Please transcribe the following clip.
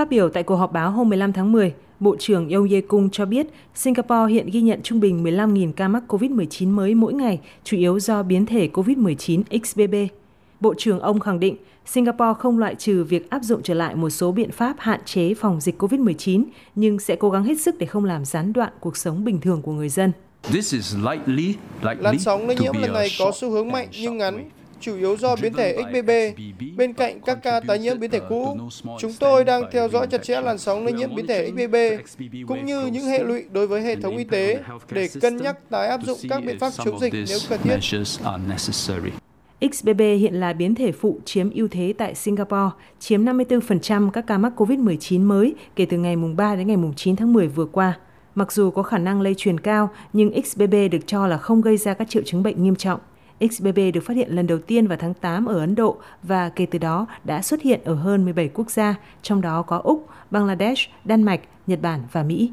Phát biểu tại cuộc họp báo hôm 15 tháng 10, Bộ trưởng Yong Ye Kung cho biết Singapore hiện ghi nhận trung bình 15.000 ca mắc COVID-19 mới mỗi ngày, chủ yếu do biến thể COVID-19 XBB. Bộ trưởng ông khẳng định Singapore không loại trừ việc áp dụng trở lại một số biện pháp hạn chế phòng dịch COVID-19, nhưng sẽ cố gắng hết sức để không làm gián đoạn cuộc sống bình thường của người dân. Làn sóng lây nhiễm lần này có xu hướng mạnh nhưng ngắn, chủ yếu do biến thể XBB. Bên cạnh các ca tái nhiễm biến thể cũ, chúng tôi đang theo dõi chặt chẽ làn sóng lây nhiễm biến thể XBB, cũng như những hệ lụy đối với hệ thống y tế để cân nhắc tái áp dụng các biện pháp chống dịch nếu cần thiết. XBB hiện là biến thể phụ chiếm ưu thế tại Singapore, chiếm 54% các ca mắc COVID-19 mới kể từ ngày 3 đến ngày 9 tháng 10 vừa qua. Mặc dù có khả năng lây truyền cao, nhưng XBB được cho là không gây ra các triệu chứng bệnh nghiêm trọng. XBB được phát hiện lần đầu tiên vào tháng 8 ở Ấn Độ và kể từ đó đã xuất hiện ở hơn 17 quốc gia, trong đó có Úc, Bangladesh, Đan Mạch, Nhật Bản và Mỹ.